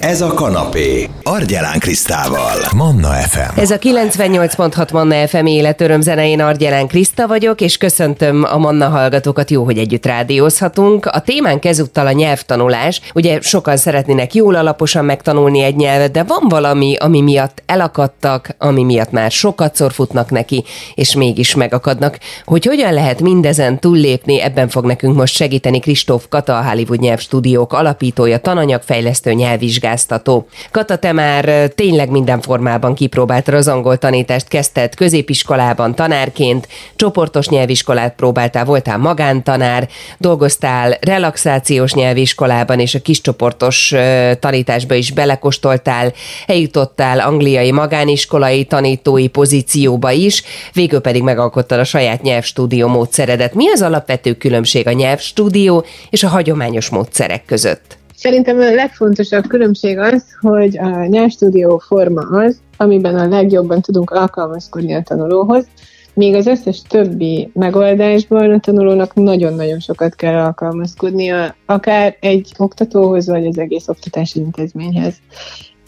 Ez a kanapé. Argyelán Krisztával. Manna FM. Ez a 98.6 Manna FM életöröm zene, én Argyelán Kriszta vagyok, és köszöntöm a Manna hallgatókat, jó, hogy együtt rádiózhatunk. A témánk ezúttal a nyelvtanulás. Ugye sokan szeretnének jól alaposan megtanulni egy nyelvet, de van valami, ami miatt elakadtak, ami miatt már sokat futnak neki, és mégis megakadnak. Hogy hogyan lehet mindezen túllépni, ebben fog nekünk most segíteni Kristóf Kata, a Hollywood Nyelvstúdiók alapítója, tananyagfejlesztő nyelvvizsgáló vizsgáztató. Kata, te már tényleg minden formában kipróbáltad az angol tanítást, kezdted középiskolában tanárként, csoportos nyelviskolát próbáltál, voltál magántanár, dolgoztál relaxációs nyelviskolában, és a kiscsoportos tanításba is belekostoltál, eljutottál angliai magániskolai tanítói pozícióba is, végül pedig megalkottad a saját nyelvstúdió módszeredet. Mi az alapvető különbség a nyelvstúdió és a hagyományos módszerek között? Szerintem a legfontosabb különbség az, hogy a nyelvstúdió forma az, amiben a legjobban tudunk alkalmazkodni a tanulóhoz, míg az összes többi megoldásban a tanulónak nagyon-nagyon sokat kell alkalmazkodnia, akár egy oktatóhoz, vagy az egész oktatási intézményhez.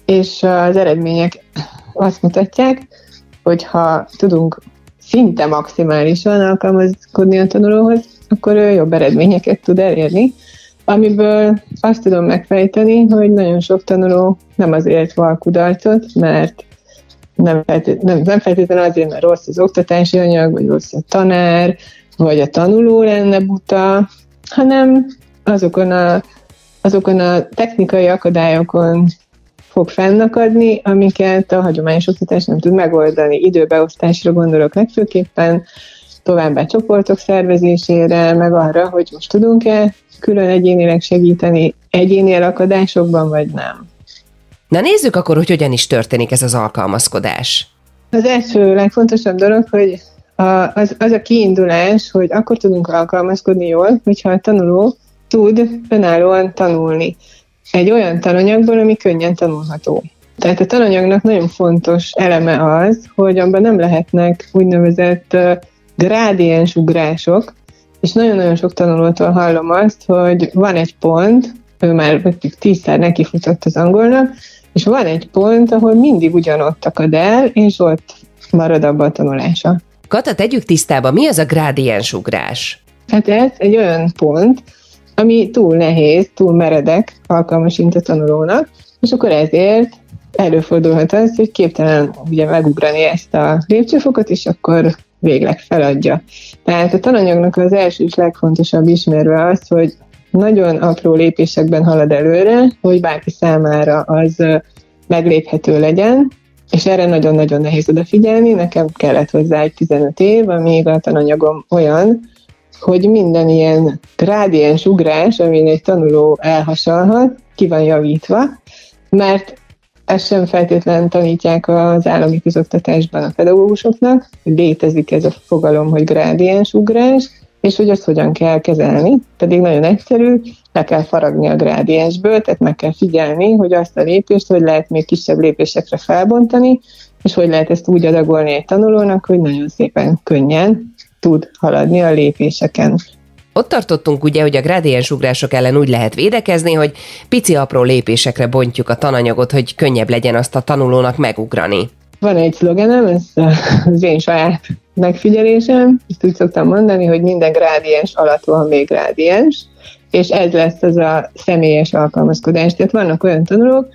És az eredmények azt mutatják, hogy ha tudunk szinte maximálisan alkalmazkodni a tanulóhoz, akkor ő jobb eredményeket tud elérni, amiből azt tudom megfejteni, hogy nagyon sok tanuló nem azért val kudarcot, mert nem, feltét, nem, nem feltétlenül azért, mert rossz az oktatási anyag, vagy rossz a tanár, vagy a tanuló lenne buta, hanem azokon a, azokon a technikai akadályokon fog fennakadni, amiket a hagyományos oktatás nem tud megoldani. Időbeosztásra gondolok legfőképpen, továbbá csoportok szervezésére, meg arra, hogy most tudunk-e külön egyénileg segíteni egyéni elakadásokban, vagy nem. Na nézzük akkor, hogy hogyan is történik ez az alkalmazkodás. Az első legfontosabb dolog, hogy a, az, az a kiindulás, hogy akkor tudunk alkalmazkodni jól, hogyha a tanuló tud önállóan tanulni. Egy olyan tananyagból, ami könnyen tanulható. Tehát a tananyagnak nagyon fontos eleme az, hogy abban nem lehetnek úgynevezett grádiens ugrások, és nagyon-nagyon sok tanulótól hallom azt, hogy van egy pont, ő már mondjuk tízszer nekifutott az angolnak, és van egy pont, ahol mindig ugyanott akad el, és ott marad abban a tanulása. Kata, tegyük tisztába, mi az a grádiens ugrás? Hát ez egy olyan pont, ami túl nehéz, túl meredek, alkalmasint a tanulónak, és akkor ezért előfordulhat az, hogy képtelen ugye megugrani ezt a lépcsőfokot, és akkor végleg feladja. Tehát a tananyagnak az első és legfontosabb ismerve az, hogy nagyon apró lépésekben halad előre, hogy bárki számára az megléphető legyen, és erre nagyon-nagyon nehéz odafigyelni. Nekem kellett hozzá egy 15 év, amíg a tananyagom olyan, hogy minden ilyen grádiens ugrás, amin egy tanuló elhasalhat, ki van javítva, mert ezt sem feltétlenül tanítják az állami közoktatásban a pedagógusoknak, hogy létezik ez a fogalom, hogy grádiens ugrás, és hogy azt hogyan kell kezelni, pedig nagyon egyszerű, le kell faragni a grádiensből, tehát meg kell figyelni, hogy azt a lépést, hogy lehet még kisebb lépésekre felbontani, és hogy lehet ezt úgy adagolni egy tanulónak, hogy nagyon szépen könnyen tud haladni a lépéseken. Ott tartottunk ugye, hogy a grádiens ugrások ellen úgy lehet védekezni, hogy pici apró lépésekre bontjuk a tananyagot, hogy könnyebb legyen azt a tanulónak megugrani. Van egy szlogenem, ez az én saját megfigyelésem, ezt úgy szoktam mondani, hogy minden grádiens alatt van még grádiens, és ez lesz az a személyes alkalmazkodás. Tehát vannak olyan tanulók,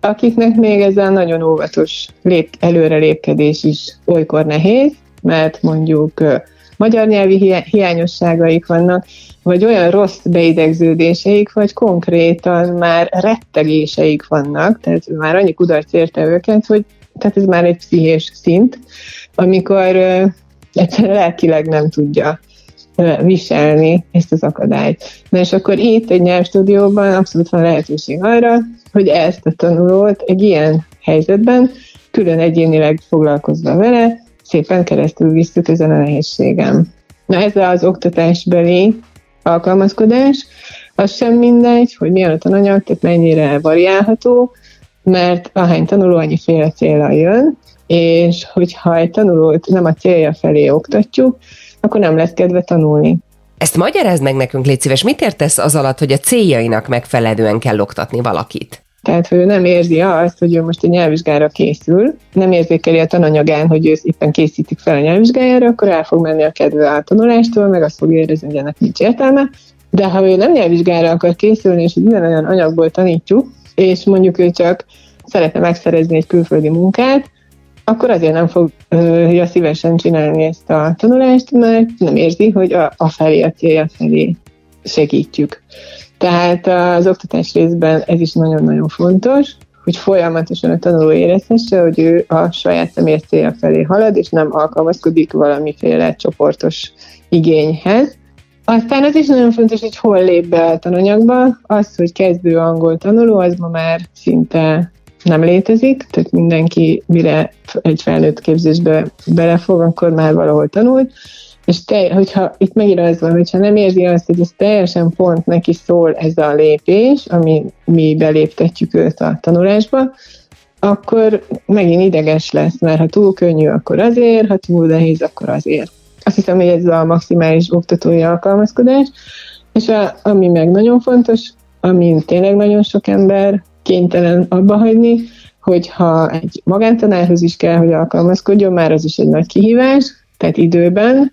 akiknek még ez nagyon óvatos lép, előrelépkedés is olykor nehéz, mert mondjuk magyar nyelvi hiányosságaik vannak, vagy olyan rossz beidegződéseik, vagy konkrétan már rettegéseik vannak, tehát már annyi kudarc érte őket, hogy tehát ez már egy pszichés szint, amikor uh, egyszerűen lelkileg nem tudja viselni ezt az akadályt. Na és akkor itt egy nyelvstúdióban abszolút van lehetőség arra, hogy ezt a tanulót egy ilyen helyzetben külön egyénileg foglalkozva vele, szépen keresztül visszük ezen a nehézségem. Na ez az oktatásbeli alkalmazkodás, az sem mindegy, hogy milyen a tananyag, tehát mennyire variálható, mert ahány tanuló, annyi féle célra jön, és hogyha egy tanulót nem a célja felé oktatjuk, akkor nem lesz kedve tanulni. Ezt magyarázd meg nekünk, légy szíves, mit értesz az alatt, hogy a céljainak megfelelően kell oktatni valakit? Tehát, hogy ő nem érzi azt, hogy ő most egy nyelvvizsgára készül, nem érzékeli a tananyagán, hogy ő éppen készítik fel a nyelvvizsgájára, akkor el fog menni a kedve a tanulástól, meg azt fog érezni, hogy ennek nincs értelme. De ha ő nem nyelvvizsgára akar készülni, és egy olyan anyagból tanítjuk, és mondjuk ő csak szeretne megszerezni egy külföldi munkát, akkor azért nem fogja szívesen csinálni ezt a tanulást, mert nem érzi, hogy a, a felé, a célja felé segítjük. Tehát az oktatás részben ez is nagyon-nagyon fontos, hogy folyamatosan a tanuló érezhesse, hogy ő a saját személyes felé halad, és nem alkalmazkodik valamiféle csoportos igényhez. Aztán az is nagyon fontos, hogy hol lép be a tananyagba. Az, hogy kezdő angol tanuló, az ma már szinte nem létezik, tehát mindenki, mire egy felnőtt képzésbe belefog, akkor már valahol tanult, és te, hogyha itt megint az van, hogyha nem érzi azt, hogy ez teljesen pont neki szól ez a lépés, ami mi beléptetjük őt a tanulásba, akkor megint ideges lesz, mert ha túl könnyű, akkor azért, ha túl nehéz, akkor azért. Azt hiszem, hogy ez a maximális oktatói alkalmazkodás, és a, ami meg nagyon fontos, ami tényleg nagyon sok ember kénytelen abba hagyni, hogyha egy magántanárhoz is kell, hogy alkalmazkodjon, már az is egy nagy kihívás, tehát időben,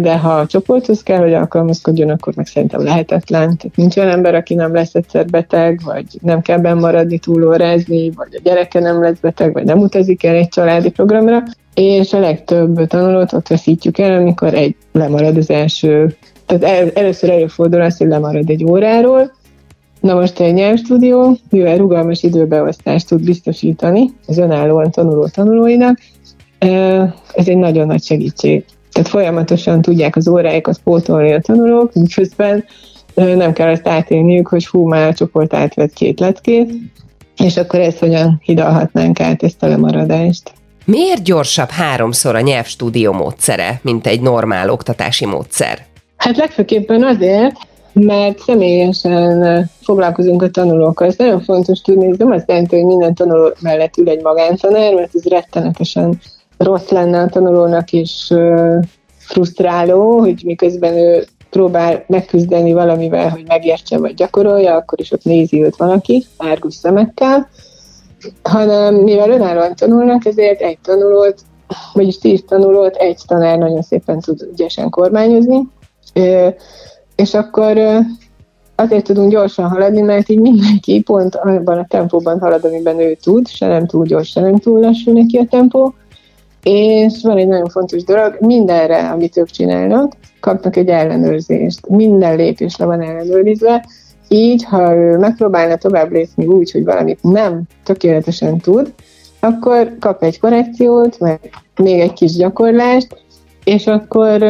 de ha a csoporthoz kell, hogy alkalmazkodjon, akkor meg szerintem lehetetlen. Tehát nincs olyan ember, aki nem lesz egyszer beteg, vagy nem kell bennmaradni, túlórázni, vagy a gyereke nem lesz beteg, vagy nem utazik el egy családi programra, és a legtöbb tanulót ott veszítjük el, amikor egy lemarad az első, tehát el, először előfordul az, hogy lemarad egy óráról, Na most egy nyelvstúdió, mivel rugalmas időbeosztást tud biztosítani az önállóan tanuló tanulóinak, ez egy nagyon nagy segítség. Tehát folyamatosan tudják az óráikat pótolni a tanulók, miközben nem kell azt átélniük, hogy hú, már a csoport átvett két leckét, és akkor ezt hogyan hidalhatnánk át ezt a lemaradást. Miért gyorsabb háromszor a nyelvstúdió módszere, mint egy normál oktatási módszer? Hát legfőképpen azért, mert személyesen foglalkozunk a tanulókkal. Ez nagyon fontos tudni, ez nem azt jelenti, hogy minden tanuló mellett ül egy magántanár, mert ez rettenetesen rossz lenne a tanulónak is frusztráló, hogy miközben ő próbál megküzdeni valamivel, hogy megértse vagy gyakorolja, akkor is ott nézi őt valaki, árgus szemekkel, hanem mivel önállóan tanulnak, ezért egy tanulót, vagyis tíz tanulót egy tanár nagyon szépen tud ügyesen kormányozni, és akkor azért tudunk gyorsan haladni, mert így mindenki pont abban a tempóban halad, amiben ő tud, se nem túl gyors, se nem túl lassú neki a tempó, és van egy nagyon fontos dolog, mindenre, amit ők csinálnak, kapnak egy ellenőrzést. Minden lépés le van ellenőrizve, így, ha ő megpróbálna tovább lépni úgy, hogy valamit nem tökéletesen tud, akkor kap egy korrekciót, meg még egy kis gyakorlást, és akkor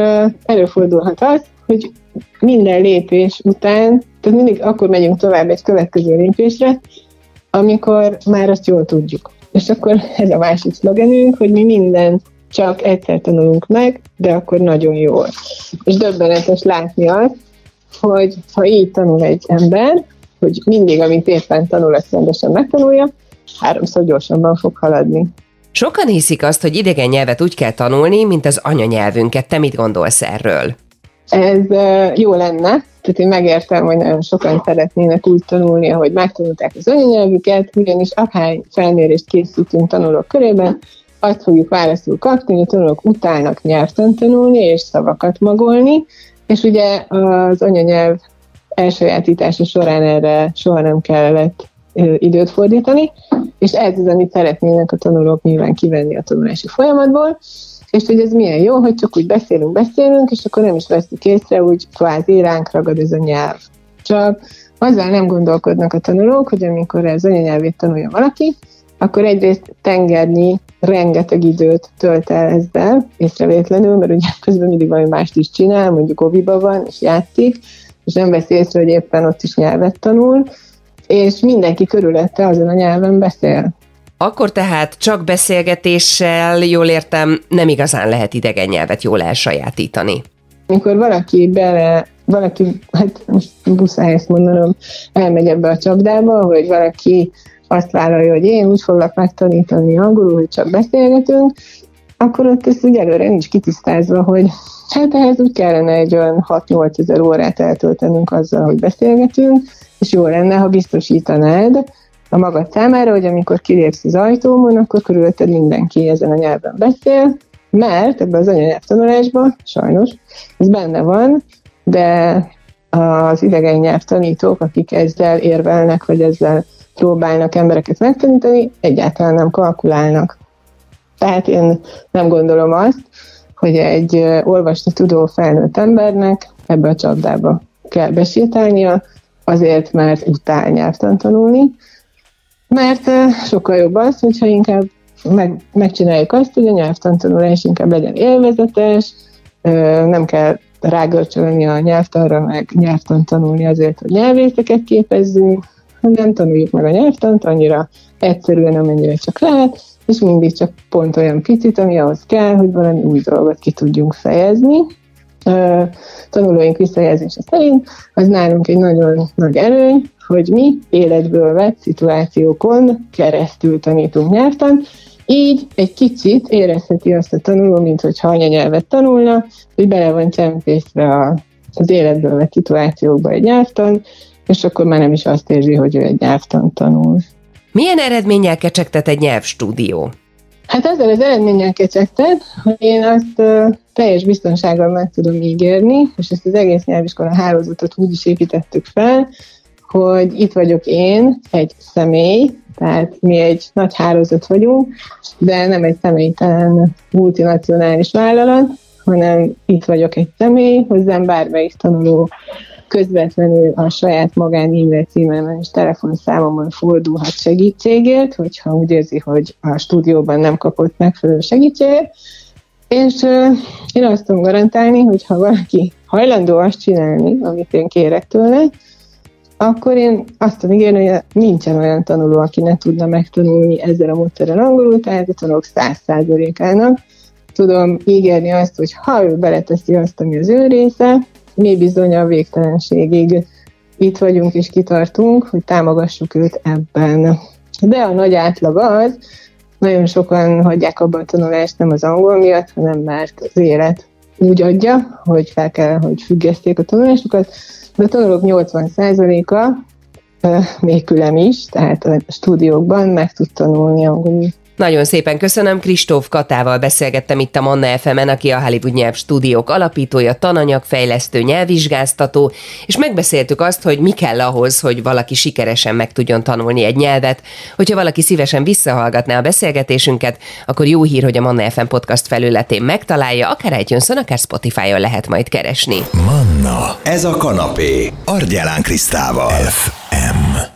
előfordulhat az, hogy minden lépés után, tehát mindig akkor megyünk tovább egy következő lépésre, amikor már azt jól tudjuk. És akkor ez a másik szlogenünk, hogy mi minden csak egyszer tanulunk meg, de akkor nagyon jól. És döbbenetes látni azt, hogy ha így tanul egy ember, hogy mindig, amit éppen tanul, ezt rendesen megtanulja, háromszor gyorsabban fog haladni. Sokan hiszik azt, hogy idegen nyelvet úgy kell tanulni, mint az anyanyelvünket. Te mit gondolsz erről? Ez jó lenne, tehát én megértem, hogy nagyon sokan szeretnének úgy tanulni, ahogy megtanulták az anyanyelvüket, ugyanis akár felmérést készítünk tanulók körében, azt fogjuk válaszul kapni, hogy a tanulók utálnak nyelvtan tanulni és szavakat magolni, és ugye az anyanyelv elsajátítása során erre soha nem kellett időt fordítani, és ez az, amit szeretnének a tanulók nyilván kivenni a tanulási folyamatból, és hogy ez milyen jó, hogy csak úgy beszélünk, beszélünk, és akkor nem is veszük észre, úgy kvázi ránk ragad ez a nyelv. Csak azzal nem gondolkodnak a tanulók, hogy amikor az anyanyelvét tanulja valaki, akkor egyrészt tengernyi rengeteg időt tölt el ezzel, észrevétlenül, mert ugye közben mindig valami mást is csinál, mondjuk oviba van, és játszik, és nem veszi észre, hogy éppen ott is nyelvet tanul, és mindenki körülötte azon a nyelven beszél. Akkor tehát csak beszélgetéssel, jól értem, nem igazán lehet idegen nyelvet jól elsajátítani. Mikor valaki bele, valaki, hát most buszáj ezt mondanom, elmegy ebbe a csapdába, hogy valaki azt vállalja, hogy én úgy foglak megtanítani angolul, hogy csak beszélgetünk, akkor ott ez úgy előre nincs kitisztázva, hogy hát ehhez úgy kellene egy olyan 6-8 ezer órát eltöltenünk azzal, hogy beszélgetünk, és jó lenne, ha biztosítanád, a magad számára, hogy amikor kilépsz az ajtómon, akkor körülötted mindenki ezen a nyelven beszél, mert ebben az anyanyelvtanulásban, sajnos, ez benne van, de az idegen nyelvtanítók, akik ezzel érvelnek, vagy ezzel próbálnak embereket megtanítani, egyáltalán nem kalkulálnak. Tehát én nem gondolom azt, hogy egy olvasni tudó felnőtt embernek ebbe a csapdába kell besétálnia, azért, mert utál nyelvtan tanulni, mert sokkal jobb az, hogyha inkább meg, megcsináljuk azt, hogy a nyelvtantanulás inkább legyen élvezetes, nem kell rágörcsölni a nyelvtanra, meg nyelvtan tanulni azért, hogy nyelvészeket képezzünk, hanem tanuljuk meg a nyelvtant annyira egyszerűen, amennyire csak lehet, és mindig csak pont olyan picit, ami ahhoz kell, hogy valami új dolgot ki tudjunk fejezni. Tanulóink visszajelzése szerint az nálunk egy nagyon nagy előny, hogy mi életből vett szituációkon keresztül tanítunk nyelvtan, így egy kicsit érezheti azt a tanuló, mint hogyha anyanyelvet tanulna, hogy bele van csempészve az életből vett szituációkba egy nyelvtan, és akkor már nem is azt érzi, hogy ő egy nyelvtan tanul. Milyen eredménnyel kecsegtet egy nyelvstúdió? Hát ezzel az eredménnyel kecsegtet, hogy én azt uh, teljes biztonsággal meg tudom ígérni, és ezt az egész nyelviskola hálózatot úgy is építettük fel, hogy itt vagyok én, egy személy, tehát mi egy nagy hálózat vagyunk, de nem egy személytelen multinacionális vállalat, hanem itt vagyok egy személy, hozzám bármelyik tanuló közvetlenül a saját magán e-mail címemen és telefonszámomon fordulhat segítségért, hogyha úgy érzi, hogy a stúdióban nem kapott megfelelő segítséget. És én azt tudom garantálni, hogy ha valaki hajlandó azt csinálni, amit én kérek tőle, akkor én azt tudom ígérni, hogy nincsen olyan tanuló, aki ne tudna megtanulni ezzel a módszerrel angolul, tehát a tanulók száz százalékának tudom ígérni azt, hogy ha ő beleteszi azt, ami az ő része, mi bizony a végtelenségig itt vagyunk és kitartunk, hogy támogassuk őt ebben. De a nagy átlag az, nagyon sokan hagyják abban a tanulást nem az angol miatt, hanem mert az élet úgy adja, hogy fel kell, hogy függeszték a tanulásukat, de a tanulók 80%-a még külem is, tehát a stúdiókban meg tud tanulni angolul. Nagyon szépen köszönöm, Kristóf Katával beszélgettem itt a Manna fm aki a Hollywood Nyelv Stúdiók alapítója, tananyagfejlesztő, nyelvvizsgáztató, és megbeszéltük azt, hogy mi kell ahhoz, hogy valaki sikeresen meg tudjon tanulni egy nyelvet. Hogyha valaki szívesen visszahallgatná a beszélgetésünket, akkor jó hír, hogy a Manna FM podcast felületén megtalálja, akár itunes akár Spotify-on lehet majd keresni. Manna, ez a kanapé, Argyelán Krisztával. FM.